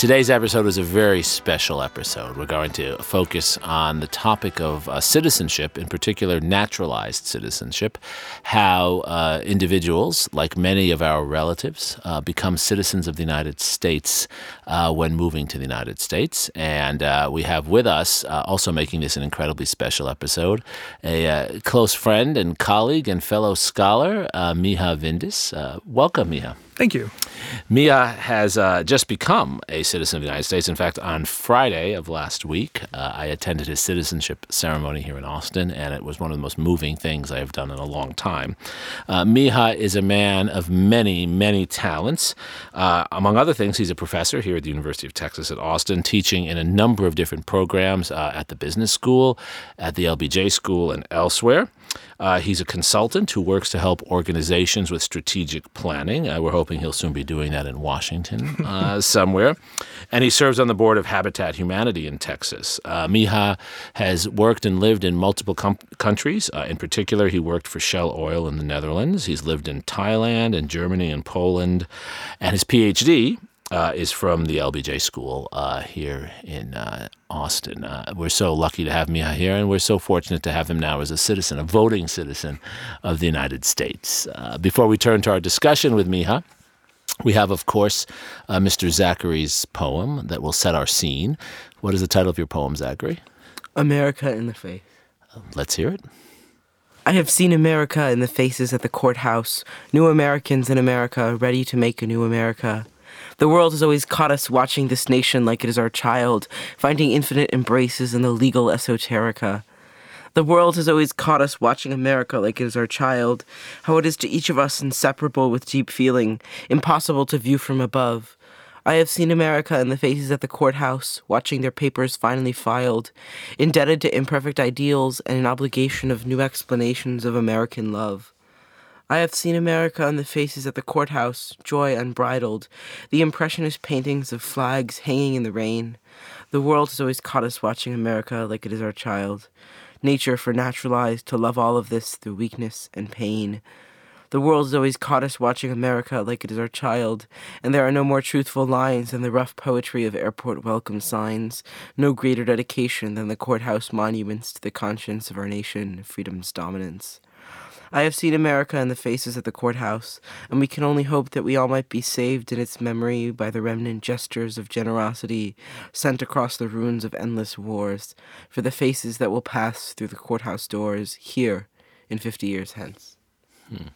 Today's episode is a very special episode. We're going to focus on the topic of uh, citizenship, in particular naturalized citizenship, how uh, individuals, like many of our relatives, uh, become citizens of the United States uh, when moving to the United States. And uh, we have with us, uh, also making this an incredibly special episode, a close friend and colleague and fellow scholar, Miha Vindis. welcome, Miha. Thank you. Miha has uh, just become a citizen of the United States. In fact, on Friday of last week, uh, I attended his citizenship ceremony here in Austin, and it was one of the most moving things I have done in a long time. Uh, Miha is a man of many, many talents. Uh, among other things, he's a professor here at the University of Texas at Austin, teaching in a number of different programs uh, at the business school, at the LBJ school, and elsewhere. Uh, he's a consultant who works to help organizations with strategic planning. Uh, we're hoping he'll soon be doing that in Washington uh, somewhere. And he serves on the board of Habitat Humanity in Texas. Uh, Miha has worked and lived in multiple com- countries. Uh, in particular, he worked for Shell Oil in the Netherlands. He's lived in Thailand and Germany and Poland. And his PhD uh, is from the LBJ School uh, here in uh, Austin. Uh, we're so lucky to have Miha here, and we're so fortunate to have him now as a citizen, a voting citizen of the United States. Uh, before we turn to our discussion with Miha, we have, of course, uh, Mr. Zachary's poem that will set our scene. What is the title of your poem, Zachary? America in the Face. let's hear it. I have seen America in the faces at the courthouse, new Americans in America ready to make a new America. The world has always caught us watching this nation like it is our child, finding infinite embraces in the legal esoterica. The world has always caught us watching America like it is our child, how it is to each of us inseparable with deep feeling, impossible to view from above. I have seen America in the faces at the courthouse, watching their papers finally filed, indebted to imperfect ideals and an obligation of new explanations of American love. I have seen America on the faces at the courthouse, joy unbridled, the impressionist paintings of flags hanging in the rain. The world has always caught us watching America like it is our child. Nature for naturalized to love all of this through weakness and pain. The world has always caught us watching America like it is our child, and there are no more truthful lines than the rough poetry of airport welcome signs, no greater dedication than the courthouse monuments to the conscience of our nation, freedom's dominance. I have seen America in the faces at the courthouse, and we can only hope that we all might be saved in its memory by the remnant gestures of generosity sent across the ruins of endless wars, for the faces that will pass through the courthouse doors here in 50 years hence. Hmm.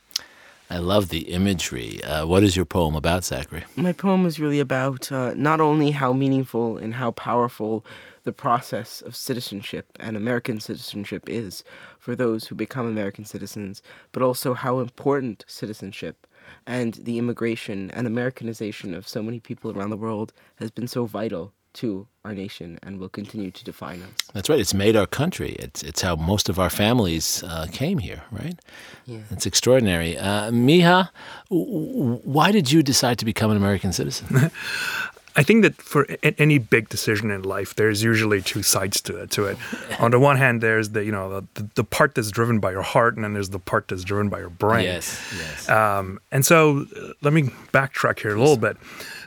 I love the imagery. Uh, what is your poem about, Zachary? My poem is really about uh, not only how meaningful and how powerful the process of citizenship and American citizenship is for those who become American citizens, but also how important citizenship and the immigration and Americanization of so many people around the world has been so vital to our nation and will continue to define us. That's right. It's made our country. It's it's how most of our families uh, came here, right? Yeah. It's extraordinary. Uh, Miha, why did you decide to become an American citizen? I think that for any big decision in life, there's usually two sides to it. To it, on the one hand, there's the you know the, the part that's driven by your heart, and then there's the part that's driven by your brain. Yes, yes. Um, and so, uh, let me backtrack here a little bit.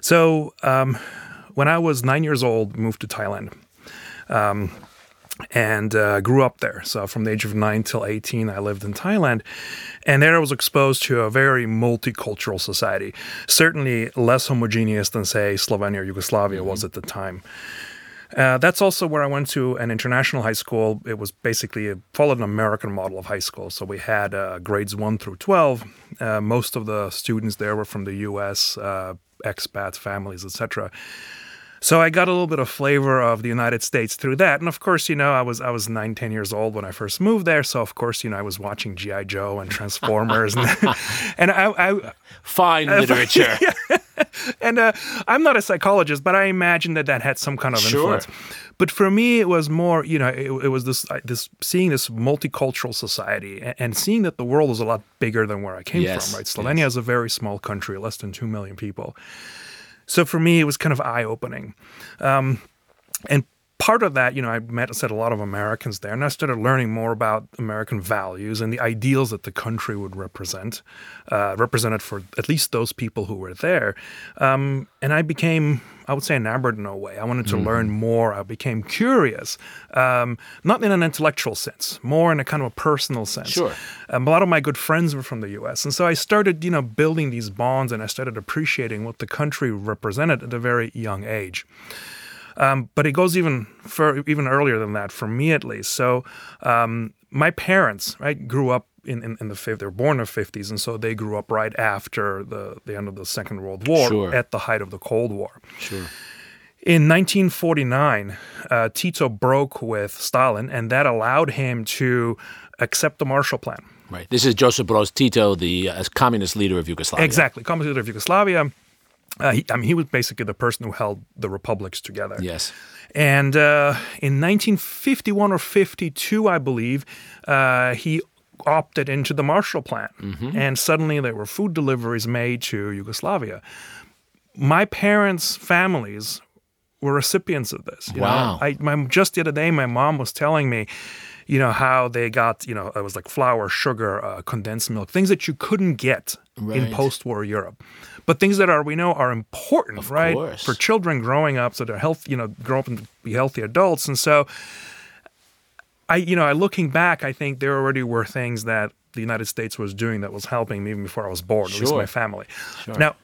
So, um, when I was nine years old, moved to Thailand. Um, and uh, grew up there. So from the age of nine till 18, I lived in Thailand. And there I was exposed to a very multicultural society, certainly less homogeneous than, say, Slovenia or Yugoslavia mm-hmm. was at the time. Uh, that's also where I went to an international high school. It was basically a, followed an American model of high school. So we had uh, grades 1 through 12. Uh, most of the students there were from the U.S., uh, expats, families, etc. So I got a little bit of flavor of the United States through that. And of course, you know, I was I was nine, ten years old when I first moved there. So of course, you know, I was watching G.I. Joe and Transformers and, and I, I fine literature. and uh, I'm not a psychologist, but I imagine that that had some kind of sure. influence. But for me, it was more, you know, it, it was this this seeing this multicultural society and, and, seeing that the world is a lot bigger than where I came yes, from. Right, Slovenia yes. is a very small country, less than two million people so for me, it was kind of eye opening. Um, and part of that, you know, I met, I said, a lot of Americans there, and I started learning more about American values and the ideals that the country would represent, uh, represented for at least those people who were there. Um, and I became, I would say, enamored in a way. I wanted to Mm-hmm. learn more. I became curious, um, not in an intellectual sense, more in a kind of a personal sense. Sure. Um, a lot of my good friends were from the U.S., and so I started, you know, building these bonds, and I started appreciating what the country represented at a very young age. Um, but it goes even for even earlier than that, for me at least. So um, my parents, right, grew up in, in, in the fifth. They were born in the fifties, and so they grew up right after the the end of the Second World War, Sure. at the height of the Cold War. Sure. In 1949, uh, Tito broke with Stalin, and that allowed him to accept the Marshall Plan. Right. This is Joseph Broz Tito, the uh, communist leader of Yugoslavia. Exactly, communist leader of Yugoslavia. Uh, he, I mean, he was basically the person who held the republics together. Yes. And uh, in 1951 or 52, I believe, uh, he opted into the Marshall Plan. And suddenly there were food deliveries made to Yugoslavia. My parents' families were recipients of this. you know. Wow. I, my, just the other day, my mom was telling me, you know, how they got, you know, it was like flour, sugar, uh, condensed milk, things that you couldn't get in post war Europe. But things that are, we know, are important, right? course. For children growing up so they're healthy, you know, grow up and be healthy adults. And so I, you know, I looking back, I think there already were things that the United States was doing that was helping me even before I was born, at least my family. Now,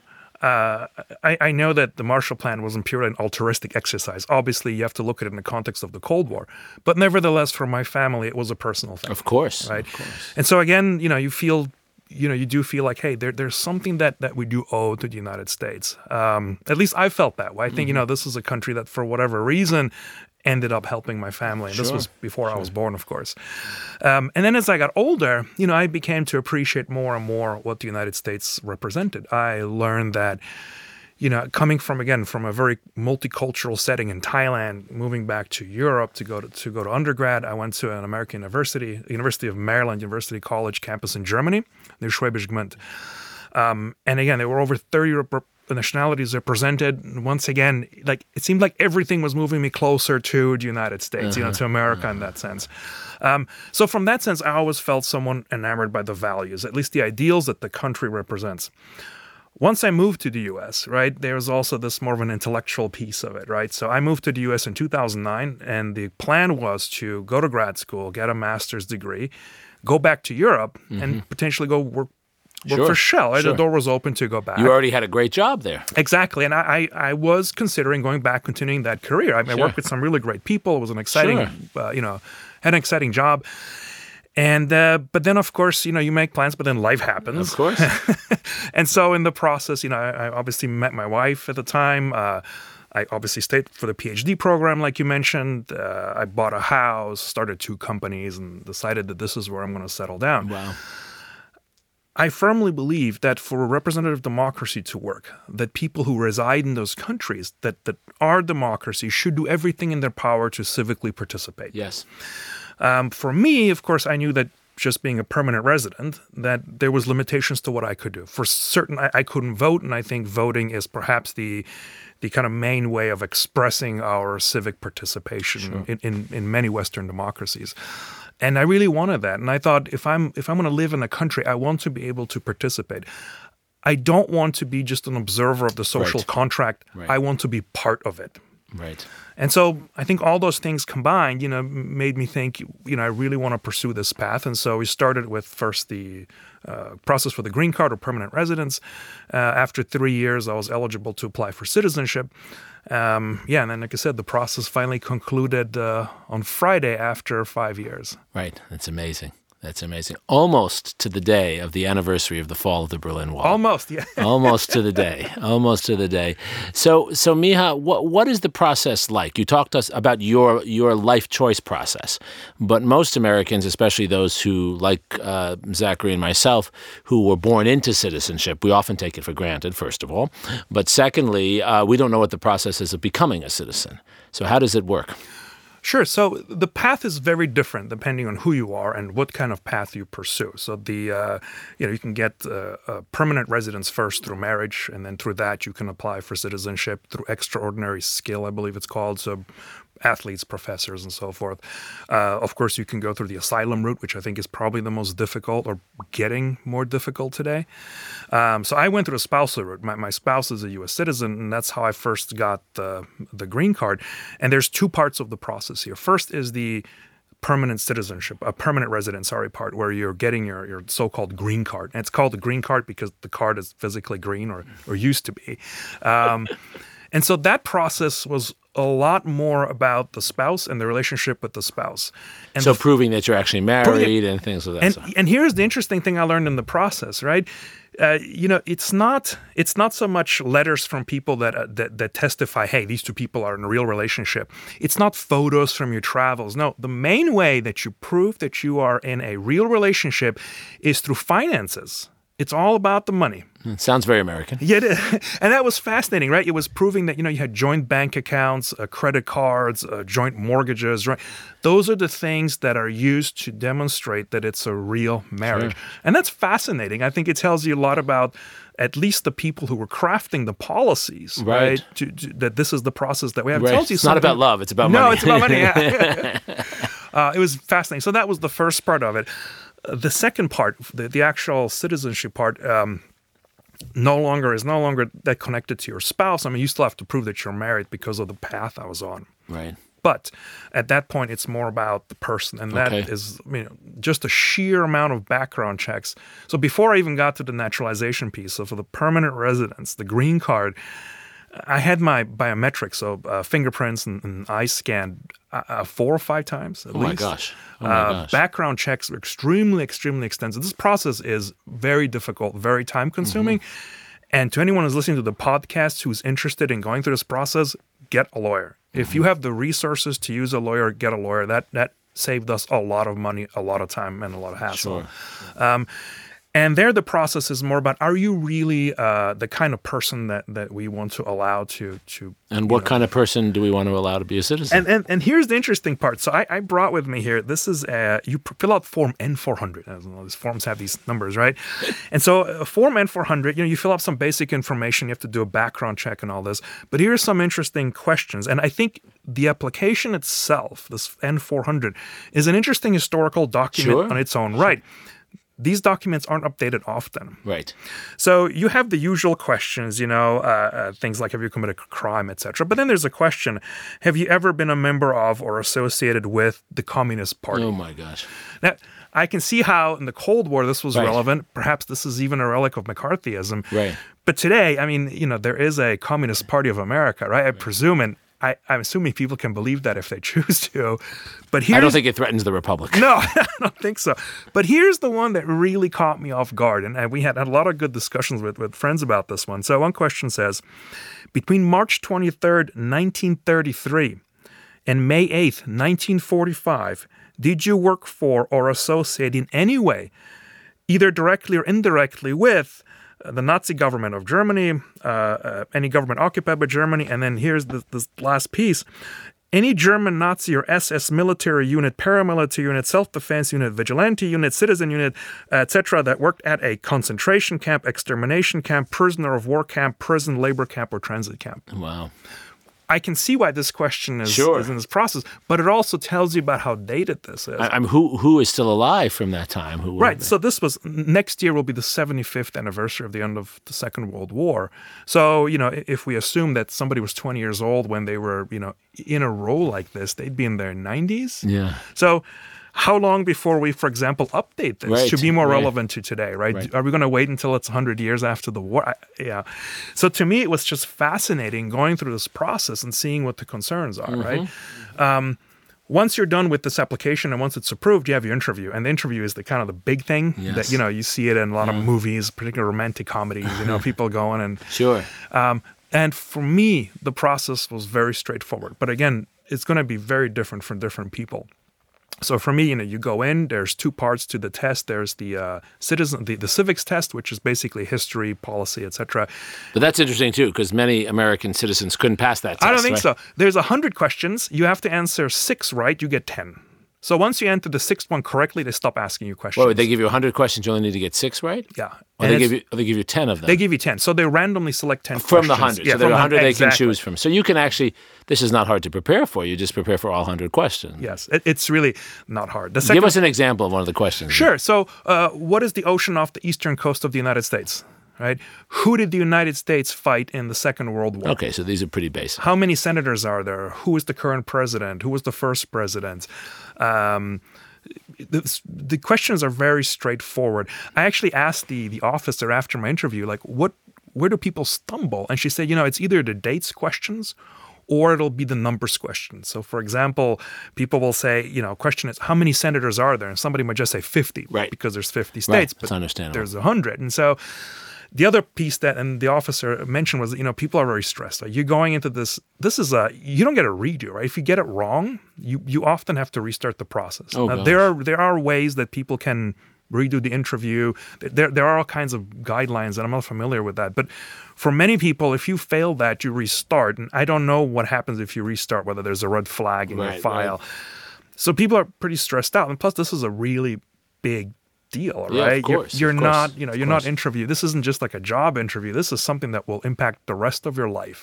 uh, I, I know that the Marshall Plan wasn't purely an altruistic exercise. Obviously, you have to look at it in the context of the Cold War. But nevertheless, for my family, it was a personal thing Of course. right? Of course. And so again, you know, you feel, you know, you do feel like, hey, there, there's something that that we do owe to the United States. Um, at least I felt that way. I think you know, this is a country that for whatever reason ended up helping my family. And this was before I was born, of course. Um, and then as I got older, you know, I became to appreciate more and more what the United States represented. I learned that you know, coming from again from a very multicultural setting in Thailand, moving back to Europe to go to, to go to undergrad, I went to an American university, University of Maryland University College campus in Germany, near Schwäbisch Gmünd. Um, and again, there were over 30 rep- nationalities represented. And Once again, like it seemed like everything was moving me closer to the United States, you know, to America in that sense. Um, so from that sense, I always felt someone enamored by the values, at least the ideals that the country represents once I moved to the US, right, there was also this more of an intellectual piece of it, right? So I moved to the US in 2009, and the plan was to go to grad school, get a master's degree, go back to Europe, and potentially go work. Work Mm-hmm. Sure, for Shell. sure. The door was open to go back. You already had a great job there. Exactly, and I, I, I was considering going back, continuing that career. I, I worked with some really great people. It was an exciting, uh, you know, had an exciting job. And uh, but then, of course, you know, you make plans, but then life happens. Of course. And so in the process, you know, I, I obviously met my wife at the time. Uh, I obviously stayed for the PhD program, like you mentioned. Uh, I bought a house, started two companies, and decided that this is where I'm going to settle down. wow. I firmly believe that for a representative democracy to work, that people who reside in those countries that, that are democracies should do everything in their power to civically participate. Yes. Um, for me, of course, I knew that just being a permanent resident, that there was limitations to what I could do. For certain, I, I couldn't vote, and I think voting is perhaps the the kind of main way of expressing our civic participation in, in, in many Western democracies. And I really wanted that. And I thought if I'm if I'm going to live in a country, I want to be able to participate. I don't want to be just an observer of the social Right. contract. Right. I want to be part of it. Right. And so I think all those things combined, you know, made me think, you know, I really want to pursue this path. And so we started with first the uh, process for the green card or permanent residence. Uh, after three years, I was eligible to apply for citizenship. Um, yeah, and then, like I said, the process finally concluded uh, on Friday after five years. Right. That's amazing. That's amazing. Almost to the day of the anniversary of the fall of the Berlin Wall. Almost, yeah. almost to the day almost to the day so so miha what what is the process like you talked to us about your your life choice process but most americans especially those who like uh, zachary and myself who were born into citizenship we often take it for granted first of all but secondly uh, we don't know what the process is of becoming a citizen so how does it work Sure. So the path is very different depending on who you are and what kind of path you pursue. So the uh, you know you can get uh, a permanent residence first through marriage, and then through that you can apply for citizenship through extraordinary skill, I believe it's called. So athletes, professors, and so forth. Uh, of course, you can go through the asylum route, which I think is probably the most difficult or getting more difficult today. Um, so I went through the spousal route. My, my spouse is a U.S. citizen, and that's how I first got the, the green card. And there's two parts of the process here. First is the permanent citizenship, a permanent resident, sorry, part where you're getting your, your so-called green card. And it's called the green card because the card is physically green or, or used to be. Um, and so that process was a lot more about the spouse and the relationship with the spouse. And so the, proving that you're actually married and things of that and, sort. and here's the interesting thing I learned in the process, right? Uh, you know, it's not it's not so much letters from people that, uh, that that testify, hey, these two people are in a real relationship. It's not photos from your travels. No, the main way that you prove that you are in a real relationship is through finances. It's all about the money. It sounds very American. Yeah, it is. and that was fascinating, right? It was proving that you know you had joint bank accounts, uh, credit cards, uh, joint mortgages, right? Those are the things that are used to demonstrate that it's a real marriage, and that's fascinating. I think it tells you a lot about at least the people who were crafting the policies, Right. right? To, to- that this is the process that we have. It tells you It's not about love, it's about no, money. it's about money. Yeah. uh, it was fascinating. So that was the first part of it. Uh, the second part, the, the actual citizenship part, um, no longer is no longer that connected to your spouse. I mean, you still have to prove that you're married because of the path I was on. Right. But at that point, it's more about the person, and that is, Okay. you know, just a sheer amount of background checks. So before I even got to the naturalization piece, so for the permanent residence, the green card, I had my biometrics, so uh, fingerprints and, and eye scan, uh, uh, four or five times at Oh my least. gosh. Oh my Uh, gosh. background checks are extremely, extremely extensive. This process is very difficult, very time consuming. Mm-hmm. And to anyone who's listening to the podcast who's interested in going through this process, get a lawyer. If Mm-hmm. you have the resources to use a lawyer, get a lawyer. That that saved us a lot of money, a lot of time, and a lot of hassle. Um, and there, the process is more about: Are you really uh, the kind of person that that we want to allow to to and what kind of person do we want to allow to be a citizen? and, and and here's the interesting part. So I, I brought with me here. This is uh you fill out form N400. As you know, these forms have these numbers, right? And so uh, form N400, you know, you fill out some basic information. You have to do a background check and all this. But here are some interesting questions. And I think the application itself, this N400, is an interesting historical document Sure. on its own right. These documents aren't updated often. right. So you have the usual questions, you know, uh, uh, things like have you committed a crime, etc. But then there's a question: Have you ever been a member of or associated with the Communist Party? Oh my gosh. Now, I can see how in the Cold War this was Right. relevant. Perhaps this is even a relic of McCarthyism. Right. But today, I mean, you know, there is a Communist Party of America, right? I presume, and I, I'm assuming people can believe that if they choose to. But here's I don't think it threatens the republic. no, I don't think so. But here's the one that really caught me off guard. And, and we had, a lot of good discussions with, with friends about this one. So one question says Between March 23rd, 1933 and May 8th, 1945, did you work for or associate in any way, either directly or indirectly, with the Nazi government of Germany, uh, uh, any government occupied by Germany, and then here's the, last piece. Any German Nazi or SS military unit, paramilitary unit, self-defense unit, vigilante unit, citizen unit, etc., that worked at a concentration camp, extermination camp, prisoner of war camp, prison, labor camp, or transit camp. Wow. I can see why this question is, Sure. is in this process, but it also tells you about how dated this is. I, I'm who who is still alive from that time? Who Right. So this was next year will be the 75th anniversary of the end of the Second World War. So you know, if we assume that somebody was 20 years old when they were, you know, in a role like this, they'd be in their 90s. Yeah. So. How long before we, for example, update this Right, to be more right. relevant to today, right? Right. Are we going to wait until it's 100 years after the war? I, yeah. So to me, it was just fascinating going through this process and seeing what the concerns are, right? Um, once you're done with this application and once it's approved, you have your interview, and the interview is the kind of the big thing that you know you see it in a lot of movies, particularly romantic comedies. You know, people going and Sure. um, and for me, the process was very straightforward. But again, it's going to be very different for different people. So for me, you know, you go in. There's two parts to the test. There's the uh, citizen, the, the civics test, which is basically history, policy, etc. But that's interesting too, because many American citizens couldn't pass that test. I don't think right? so. There's a hundred questions. You have to answer six right. You get ten. So once you enter the sixth one correctly, they stop asking you questions. Wait, they give you 100 questions, you only need to get six right? yeah. Or they give you, or they give you 10 of them? They give you ten. So they randomly select ten from the 100. Yeah, so there are 100 the- they exactly. can choose from. So you can actually, this is not hard to prepare for. You just prepare for all 100 questions. Yes, it, it's really not hard. Second, Give us an example of one of the questions. Sure. So, uh, what is the ocean off the eastern coast of the United States? Right. Who did the United States fight in the Second World War? Okay, so these are pretty basic. How many senators are there? Who is the current president? Who was the first president? Um, the, the questions are very straightforward. I actually asked the the officer after my interview, like, what, where do people stumble? And she said, you know, it's either the dates questions or it'll be the numbers question. So, for example, people will say, you know, question is, how many senators are there? And somebody might just say 50, Right. Because there's 50 Right, states, that's but understandable. there's 100. And so the other piece that and the officer mentioned was that you know people are very stressed. Like you're going into this. This is a you don't get a redo, right? If you get it wrong, you you often have to restart the process. Oh, Now, gosh. there are there are ways that people can redo the interview. There there are all kinds of guidelines, and I'm not familiar with that. But for many people, if you fail that, you restart. And I don't know what happens if you restart, whether there's a red flag in Right, your right. file. So people are pretty stressed out, and plus, this is a really big deal, Yeah, of right? You're- course, you're, of course, not, you know, you're not interview. This isn't just like a job interview. This is something that will impact the rest of your life.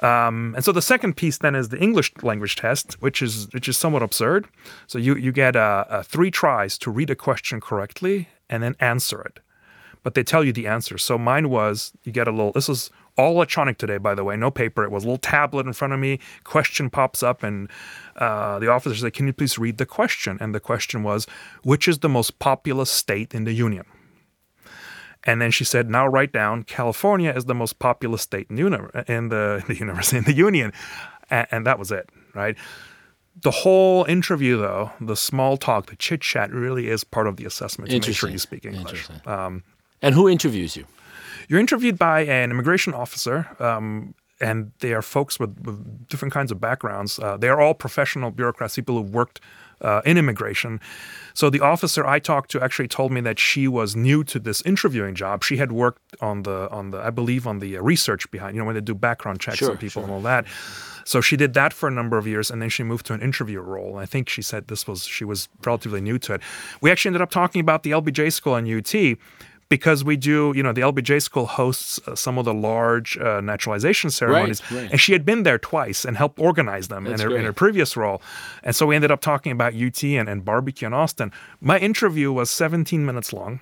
Um, and so the second piece then is the English language test, which is which is somewhat absurd. So you you get uh, uh, three tries to read a question correctly and then answer it, but they tell you the answer. So mine was you get a little. This is all electronic today, by the way, no paper. It was a little tablet in front of me. Question pops up, and uh, the officer said, "Can you please read the question?" And the question was, "Which is the most populous state in the union?" And then she said, "Now write down California is the most populous state in the uni- in the, the universe in the union," and, and that was it, right? The whole interview, though, the small talk, the chit chat, really is part of the assessment to make sure you speak English. Interesting. and who interviews you? You're interviewed by an immigration officer, um, and they are folks with, with different kinds of backgrounds. Uh, they are all professional bureaucrats, people who've worked uh, in immigration. So the officer I talked to actually told me that she was new to this interviewing job. She had worked on the on the I believe on the uh, research behind you know when they do background checks Sure, on people sure. and all that. So she did that for a number of years, and then she moved to an interview role. I think she said this was she was relatively new to it. We actually ended up talking about the LBJ school and UT because we do, you know, the LBJ school hosts uh, some of the large uh, naturalization ceremonies, right. and she had been there twice and helped organize them in her, in her previous role. And so we ended up talking about UT and, and barbecue in Austin. My interview was 17 minutes long.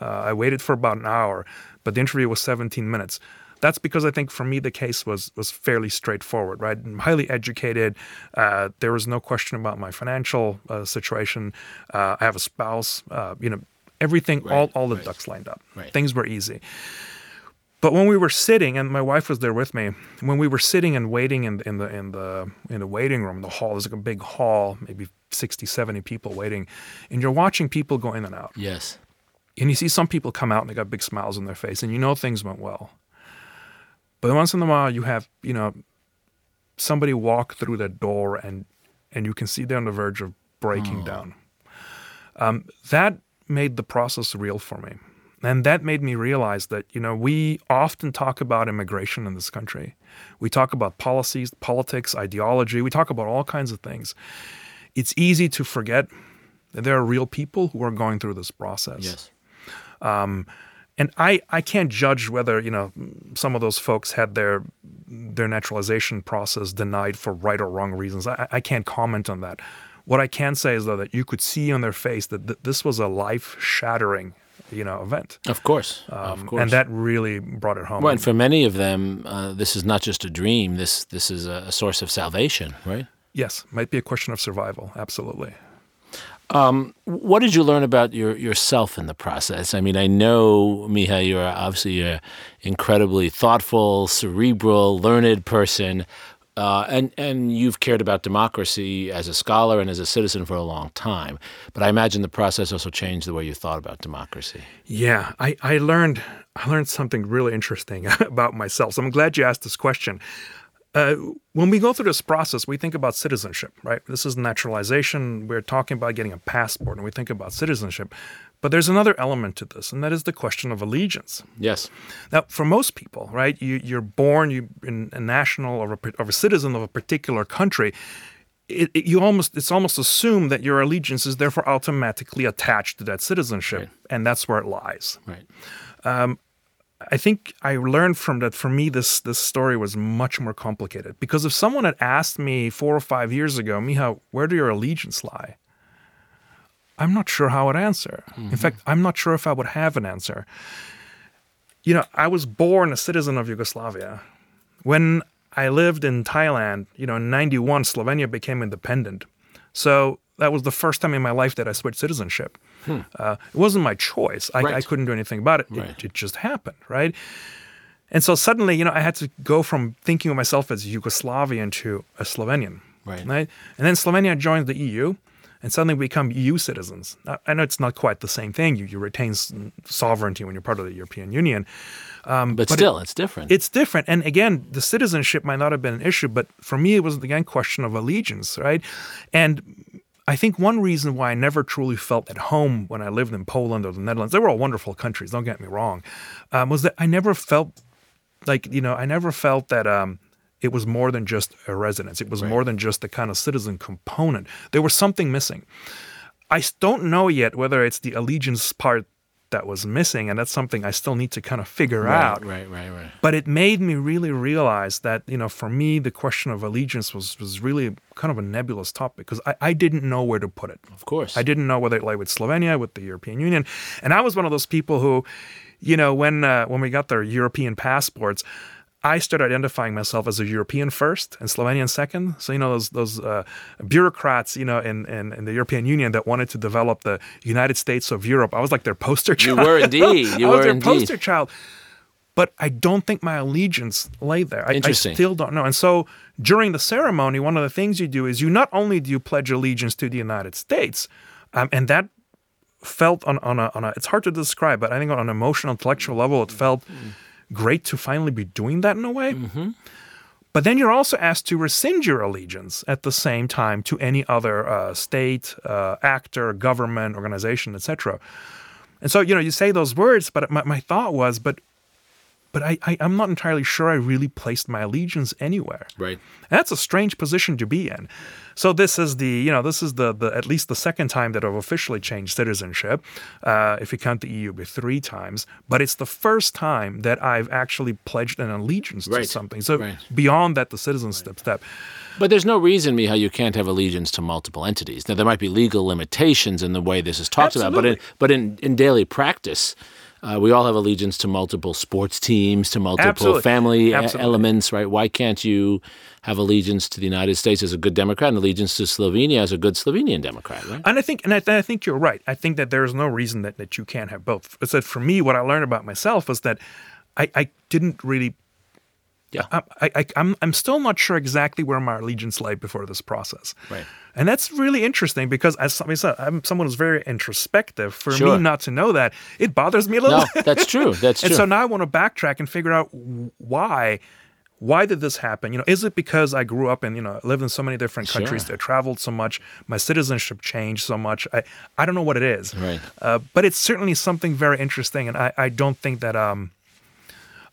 Uh, I waited for about an hour, but the interview was 17 minutes. That's because I think for me the case was was fairly straightforward, right? I'm highly educated. Uh, there was no question about my financial uh, situation. Uh, I have a spouse. Uh, you know, everything, all all the ducks lined up. Right. Things were easy. But when we were sitting, and my wife was there with me, when we were sitting and waiting in, in the in the in the waiting room, the hall, there's like a big hall, maybe 60, 70 people waiting, and you're watching people go in and out Yes. and you see some people come out and they got big smiles on their face and you know things went well but once in a while you have you know somebody walk through the door and and you can see they're on the verge of breaking down um, that made the process real for me and that made me realize that you know we often talk about immigration in this country we talk about policies politics ideology we talk about all kinds of things it's easy to forget that there are real people who are going through this process Yes. Um, and I, I can't judge whether you know some of those folks had their their naturalization process denied for right or wrong reasons. I, I can't comment on that. What I can say is though that you could see on their face that th- this was a life shattering you know event, Of course. of Um, course. and that really brought it home. Well, and for many of them, uh, this is not just a dream. This this is a, source of salvation, right? yes, might be a question of survival. Absolutely. What did you learn about your yourself in the process? I mean, I know, Miha, you're obviously an incredibly thoughtful, cerebral, learned person, uh, and and you've cared about democracy as a scholar and as a citizen for a long time. But I imagine the process also changed the way you thought about democracy. Yeah, I, I learned I learned something really interesting about myself. So I'm glad you asked this question. uh, when we go through this process, we think about citizenship, right? This is naturalization. We're talking about getting a passport, and we think about citizenship. But there's another element to this, and that is the question of allegiance. Yes. Now, for most people, right, you, you're born you in a national or a, or a citizen of a particular country. It, it, you almost it's almost assumed that your allegiance is therefore automatically attached to that citizenship, Right. and that's where it lies. Right. Um, I think I learned from that. For me, this this story was much more complicated because if someone had asked me four or five years ago, Miha, where do your allegiance lie? I'm not sure how I would answer. In fact, I'm not sure if I would have an answer. You know, I was born a citizen of Yugoslavia. When I lived in Thailand, you know, in '91, Slovenia became independent. So that was the first time in my life that I switched citizenship. Uh, it wasn't my choice. I, I couldn't do anything about it. Right. It, it just happened, right? And so suddenly, you know, I had to go from thinking of myself as Yugoslavian to a Slovenian, Right. And then Slovenia joins the EU, and suddenly we become EU citizens. I know it's not quite the same thing. You, you retain sovereignty when you're part of the European Union. But, still, it's different. It's different. And again, the citizenship might not have been an issue, but for me, it was again question of allegiance, right? And I think one reason why I never truly felt at home when I lived in Poland or the Netherlands, they were all wonderful countries, don't get me wrong, um, was that I never felt like, you know, I never felt that um, it was more than just a residence. It was more than just the kind of citizen component. There was something missing. I don't know yet whether it's the allegiance part that was missing, and that's something I still need to kind of figure right, out. right, right, right. But it made me really realize that, you know, for me, the question of allegiance was, was really kind of a nebulous topic because I, I didn't know where to put it. Of course. I didn't know whether it lay with Slovenia, with the European Union. And I was one of those people who, you know, when, uh, when we got their European passports, I started identifying myself as a European first and Slovenian second. So, you know, those, those uh, bureaucrats, you know, in, in, in the European Union that wanted to develop the United States of Europe, I was like their poster child. You were indeed. You I was were their indeed. poster child. But I don't think my allegiance lay there. I, I still don't know. And so during the ceremony, one of the things you do is you not only do you pledge allegiance to the United States, um, and that felt on, on, a, on a, it's hard to describe, but I think on an emotional, intellectual level, it felt great to finally be doing that in a way. But then you're also asked to rescind your allegiance at the same time to any other uh, state, uh, actor, government, organization, etc. And so, you know, you say those words, but my, my thought was, but but I, I, I'm not entirely sure I really placed my allegiance anywhere. Right. And that's a strange position to be in. So this is the, you know, this is the, the at least the second time that I've officially changed citizenship. Uh, if you count the EU, it'd be three times. But it's the first time that I've actually pledged an allegiance to something. So Right. beyond that, the citizenship step. But there's no reason, Miha you can't have allegiance to multiple entities. Now, there might be legal limitations in the way this is talked about, but in, but in, in daily practice, uh, we all have allegiance to multiple sports teams, to multiple Absolutely. family e- Absolutely. elements, right? Why can't you have allegiance to the United States as a good Democrat and allegiance to Slovenia as a good Slovenian Democrat, right? And I think, and I, I think you're right. I think that there is no reason that, that you can't have both. It's that for me, what I learned about myself was that I, I didn't really. Yeah. I, I, I- I'm, I'm still not sure exactly where my allegiance lay before this process. Right. And that's really interesting because, as I said, I'm someone who's very introspective. For Sure. me not to know that, it bothers me a little. No, that's true. That's true. and so now I want to backtrack and figure out why. Why did this happen? You know, is it because I grew up in, you know, lived in so many different countries, Sure. I traveled so much, my citizenship changed so much. I, I don't know what it is. Right. Uh, but it's certainly something very interesting, and I, I don't think that um,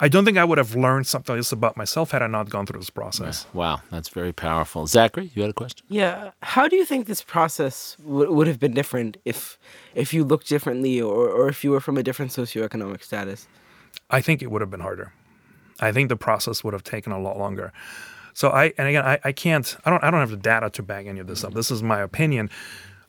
I don't think I would have learned something like this about myself had I not gone through this process. wow, that's very powerful. Zachary, you had a question? Yeah. How do you think this process w- would have been different if if you looked differently or, or if you were from a different socioeconomic status? I think it would have been harder. I think the process would have taken a lot longer. So I and again I, I can't I don't I don't have the data to back any of this up. This is my opinion.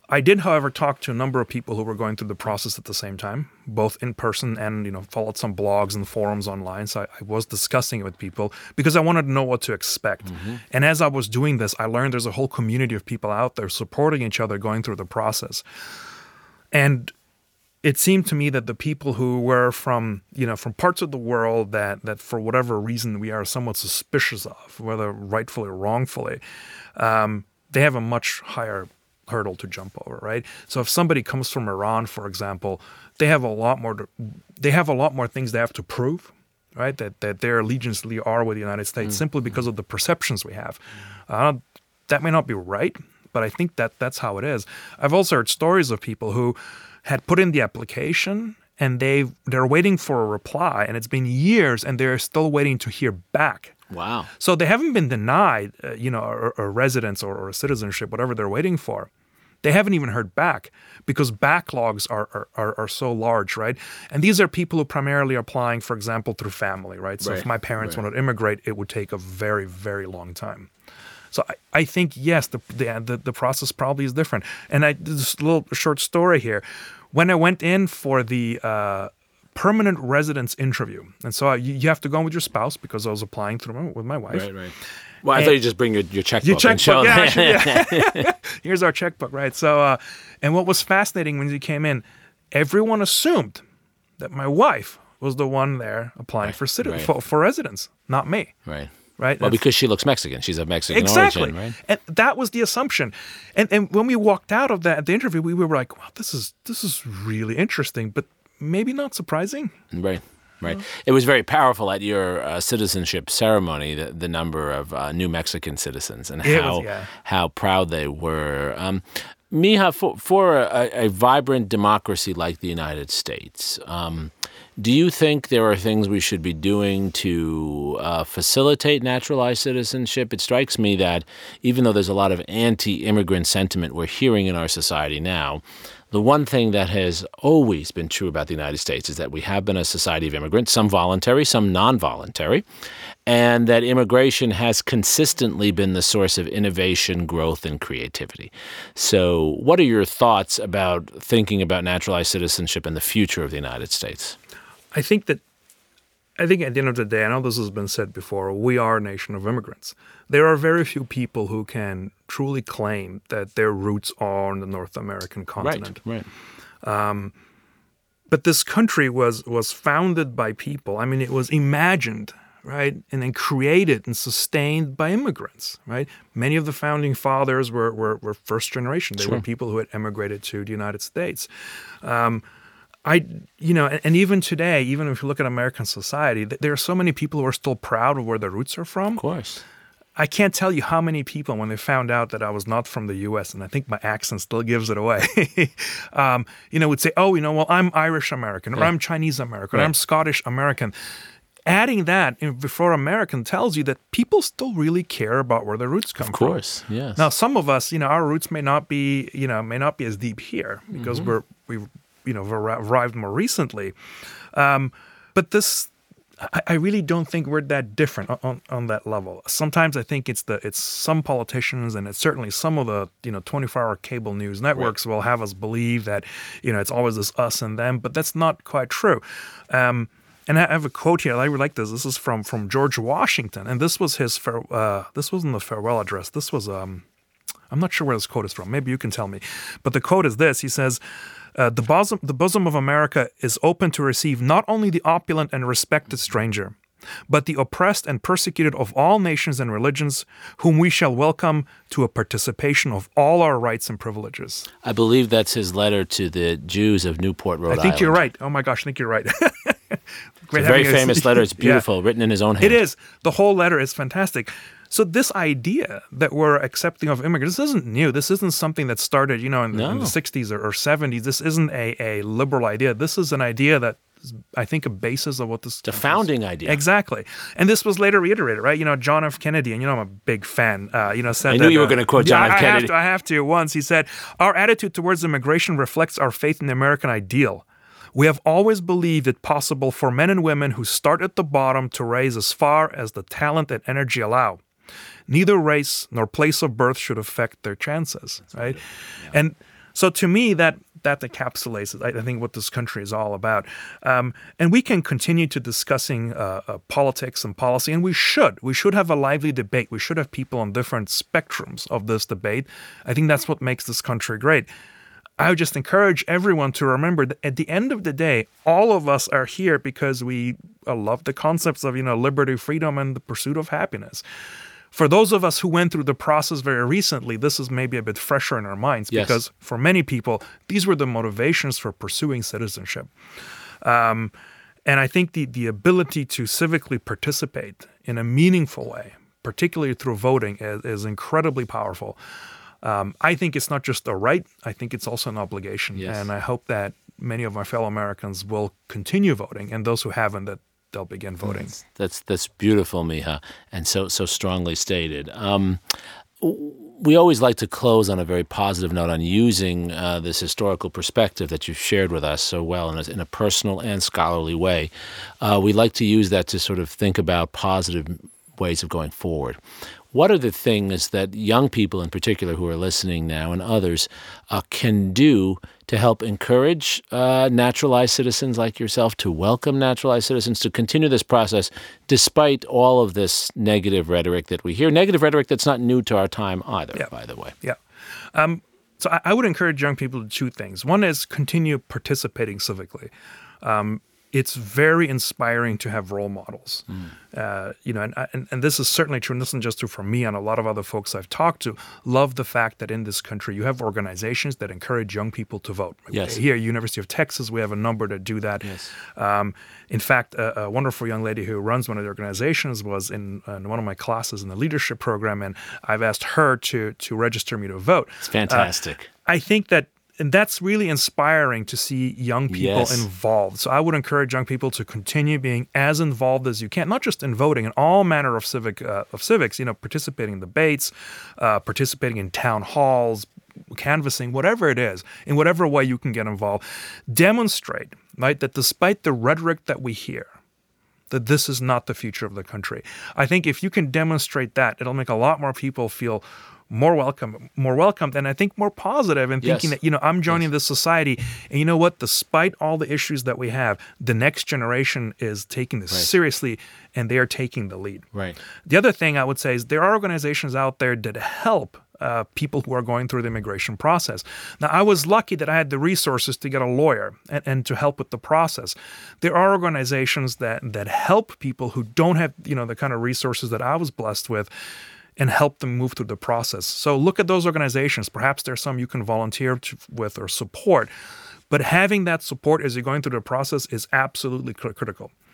I did, however, talk to a number of people who were going through the process at the same time, both in person and you know followed some blogs and forums online. So I, I was discussing it with people because I wanted to know what to expect. And as I was doing this, I learned there's a whole community of people out there supporting each other going through the process. And it seemed to me that the people who were from you know from parts of the world that that for whatever reason we are somewhat suspicious of, whether rightfully or wrongfully, um, they have a much higher hurdle to jump over, right? So if somebody comes from Iran, for example, they have a lot more. To, they have a lot more things they have to prove right? That that their allegiance really are with the United States simply because of the perceptions we have. Uh, that may not be right, but I think that that's how it is. I've also heard stories of people who had put in the application and they they're waiting for a reply, and it's been years, and they're still waiting to hear back. Wow. So they haven't been denied, uh, you know, a, a residence or, or a citizenship, whatever they're waiting for. They haven't even heard back because backlogs are, are, are, are so large, right? And these are people who primarily are applying, for example, through family, right? So if my parents right. wanted to immigrate, it would take a very, very long time. So I, I think yes, the, the the the process probably is different. And I this little short story here. When I went in for the uh, permanent residence interview, and so you, you have to go in with your spouse because I was applying through my, with my wife. Right, right. Well, I And- thought you just bring your, your checkbook. Your and show checkbook, yeah, them. Yeah. Here's our checkbook, right? So, uh, and what was fascinating when you came in, everyone assumed that my wife was the one there applying for, citi- right. for for residence, not me, right. right? Well, That's- because she looks Mexican. She's of Mexican exactly, origin, right? and that was the assumption. And and when we walked out of that the interview, we were like, "Wow, this is this is really interesting, but maybe not surprising." Right. Right. It was very powerful at your uh, citizenship ceremony, the, the number of uh, New Mexican citizens and It was- how yeah. how proud they were. Um, Miha, for, for a, a vibrant democracy like the United States, um, do you think there are things we should be doing to uh, facilitate naturalized citizenship? It strikes me that even though there's a lot of anti immigrant sentiment we're hearing in our society now, the one thing that has always been true about the United States is that we have been a society of immigrants, some voluntary, some non voluntary, and that immigration has consistently been the source of innovation, growth, and creativity. So, what are your thoughts about thinking about naturalized citizenship and the future of the United States? I think that I think at the end of the day, I know this has been said before, we are a nation of immigrants. There are very few people who can truly claim that their roots are on the North American continent. right. Right. But this country was was founded by people. I mean, it was imagined, right, and then created and sustained by immigrants, right? Many of the founding fathers were were, were first generation. They were people who had emigrated to the United States. Um, I, you know, and, and even today, even if you look at American society, th- there are so many people who are still proud of where their roots are from. Of course. I can't tell you how many people, when they found out that I was not from the U.S., and I think my accent still gives it away, um, you know, would say, "Oh, you know, well, I'm Irish American, or I'm Chinese American, or I'm Scottish American." Adding that before American tells you that people still really care about where their roots come from. Of from. course. Yes. Now, some of us, you know, our roots may not be, you know, may not be as deep here because Mm-hmm. we're we've, you know, arrived more recently. Um, but this, I, I really don't think we're that different on, on, that level. Sometimes I think it's the it's some politicians and it's certainly some of the you know 24-hour cable news networks will have us believe that you know it's always this us and them, but that's not quite true. Um, and I have a quote here. I really like this. This is from from George Washington, and this was his fare, uh, this wasn't the farewell address. This was um, I'm not sure where this quote is from. Maybe you can tell me. But the quote is this: He says, uh, "The bosom, the bosom of America is open to receive not only the opulent and respected stranger, but the oppressed and persecuted of all nations and religions, whom we shall welcome to a participation of all our rights and privileges." I believe that's his letter to the Jews of Newport, Rhode Island. I think Island. you're right. Oh my gosh, I think you're right. Great It's a very famous letter. It's Yeah. beautiful, written in his own hand. It is. The whole letter is fantastic. So this idea that we're accepting of immigrants, this isn't new. This isn't something that started, you know, in, the- in the 60s or, or 70s. This isn't a, a liberal idea. This is an idea that is, I think, a basis of what this The founding idea. Exactly. And this was later reiterated, right? You know, John F. Kennedy, and you know, I'm a big fan, uh, you know, said I knew that, you were uh, gonna quote yeah, John F. I Kennedy. Have to, I have to. Once he said, Our attitude towards immigration reflects our faith in the American ideal. We have always believed it possible for men and women who start at the bottom to rise as far as the talent and energy allow. Neither race nor place of birth should affect their chances, right? And so to me, that that encapsulates, I I think, what this country is all about. Um, and we can continue to discussing uh, uh, politics and policy, and we should. We should have a lively debate. We should have people on different spectrums of this debate. I think that's what makes this country great. I would just encourage everyone to remember that at the end of the day, all of us are here because we uh, love the concepts of you know liberty, freedom, and the pursuit of happiness. For those of us who went through the process very recently, this is maybe a bit fresher in our minds Yes. because for many people, these were the motivations for pursuing citizenship. Um, And I think the, the ability to civically participate in a meaningful way, particularly through voting, is, is incredibly powerful. Um, I think it's not just a right, I think it's also an obligation. Yes. And I hope that many of my fellow Americans will continue voting, and those who haven't, that they'll begin voting. That's that's beautiful, Miha, and so so strongly stated. Um, we always like to close on a very positive note on using uh, this historical perspective that you've shared with us so well in a, in a personal and scholarly way. Uh, we like to use that to sort of think about positive ways of going forward. What are the things that young people in particular who are listening now and others uh, can do to help encourage uh, naturalized citizens like yourself to welcome naturalized citizens to continue this process despite all of this negative rhetoric that we hear? Negative rhetoric that's not new to our time either, Yeah. by the way. Yeah. Um, so I, I would encourage young people to do two things. One is continue participating civically. Um, it's very inspiring to have role models. Uh, you know, and, and and this is certainly true. And this isn't just true for me and a lot of other folks I've talked to. Love the fact that in this country you have organizations that encourage young people to vote. Yes. Here, University of Texas, we have a number that do that. Yes. Um, in fact, a, a wonderful young lady who runs one of the organizations was in, in one of my classes in the leadership program, and I've asked her to to register me to vote. It's fantastic. I think that and that's really inspiring to see young people Yes. involved. So I would encourage young people to continue being as involved as you can, not just in voting, in all manner of civic uh, of civics. You know, participating in debates, uh, participating in town halls, canvassing, whatever it is, in whatever way you can get involved. Demonstrate right that despite the rhetoric that we hear, that this is not the future of the country. I think if you can demonstrate that, it'll make a lot more people feel more welcome, more welcomed, and I think more positive in thinking Yes. that you know I'm joining this society, and you know what? Despite all the issues that we have, the next generation is taking this seriously, and they are taking the lead. Right. The other thing I would say is there are organizations out there that help uh, people who are going through the immigration process. Now, I was lucky that I had the resources to get a lawyer and, and to help with the process. There are organizations that that help people who don't have you know the kind of resources that I was blessed with. And help them move through the process. So look at those organizations. Perhaps there's some you can volunteer to, with or support. But having that support as you're going through the process is absolutely cri-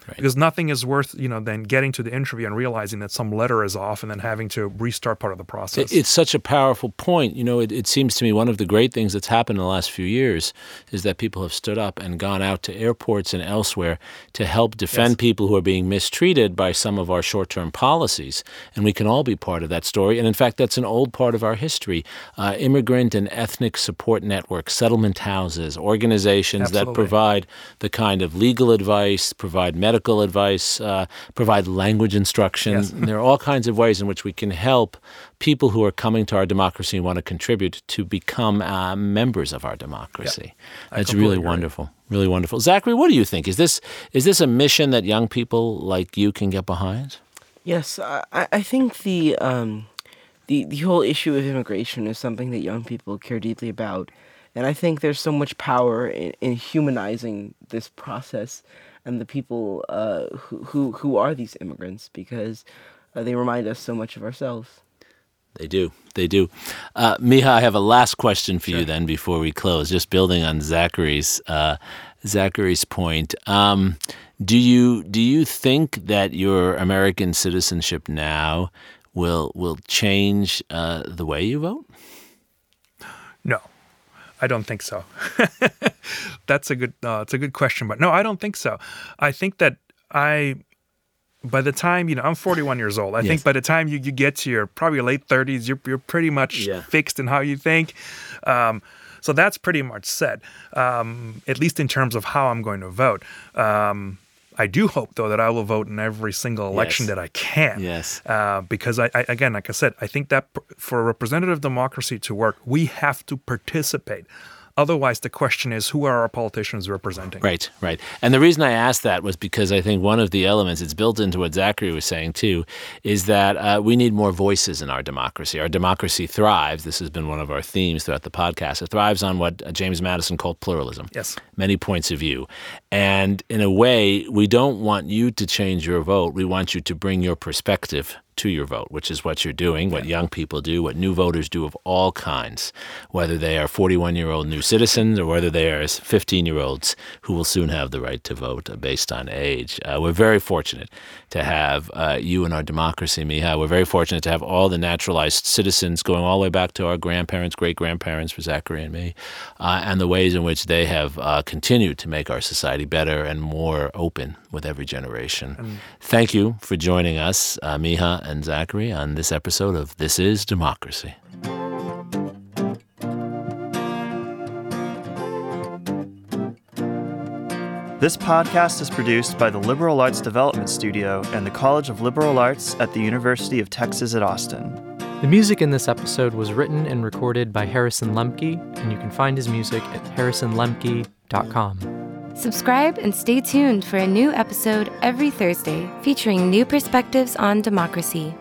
critical. Because nothing is worth, you know, than getting to the interview and realizing that some letter is off and then having to restart part of the process. It's such a powerful point. You know, it, it seems to me one of the great things that's happened in the last few years is that people have stood up and gone out to airports and elsewhere to help defend people who are being mistreated by some of our short term policies. And we can all be part of that story. And in fact, that's an old part of our history. Uh, immigrant and ethnic support networks, settlement houses, organizations that provide the kind of legal advice, provide medical advice, uh, provide language instruction. Yes. There are all kinds of ways in which we can help people who are coming to our democracy and want to contribute to become uh, members of our democracy. I That's really agree. wonderful. Really wonderful. Zachary, what do you think? Is this is this a mission that young people like you can get behind? Yes, I, I I think the um, the the whole issue of immigration is something that young people care deeply about, and I think there's so much power in, in humanizing this process and the people uh, who, who who are these immigrants because uh, they remind us so much of ourselves. They do. They do. Uh, Miha, I have a last question for you then before we close, just building on Zachary's uh, Zachary's point. Um, do you do you think that your American citizenship now will will change uh, the way you vote? No, I don't think so. That's a good. Uh, it's a good question, but no, I don't think so. I think that I, by the time you know, I'm 41 years old. I Yes. think by the time you, you get to your probably late 30s, you're you're pretty much Yeah. fixed in how you think. Um, so that's pretty much set, um, at least in terms of how I'm going to vote. Um, I do hope, though, that I will vote in every single election Yes. that I can. Yes. Uh, because I, I, again, like I said, I think that for a representative democracy to work, we have to participate. Otherwise, the question is, who are our politicians representing? Right, right. And the reason I asked that was because I think one of the elements, it's built into what Zachary was saying too, is that uh, we need more voices in our democracy. Our democracy thrives. This has been one of our themes throughout the podcast. It thrives on what uh, James Madison called pluralism. Yes. Many points of view. And in a way, we don't want you to change your vote. We want you to bring your perspective to your vote, which is what you're doing, what young people do, what new voters do of all kinds, whether they are 41 year old new citizens or whether they are 15 year olds who will soon have the right to vote based on age. Uh, we're very fortunate to have uh, you in our democracy, Miha. We're very fortunate to have all the naturalized citizens going all the way back to our grandparents, great grandparents for Zachary and me, uh, and the ways in which they have uh, continued to make our society better and more open with every generation. Thank you for joining us, uh, Miha and Zachary, on this episode of This is Democracy. This podcast is produced by the Liberal Arts Development Studio and the College of Liberal Arts at the University of Texas at Austin. The music in this episode was written and recorded by Harrison Lemke, and you can find his music at harrisonlemke.com. Subscribe and stay tuned for a new episode every Thursday featuring new perspectives on democracy.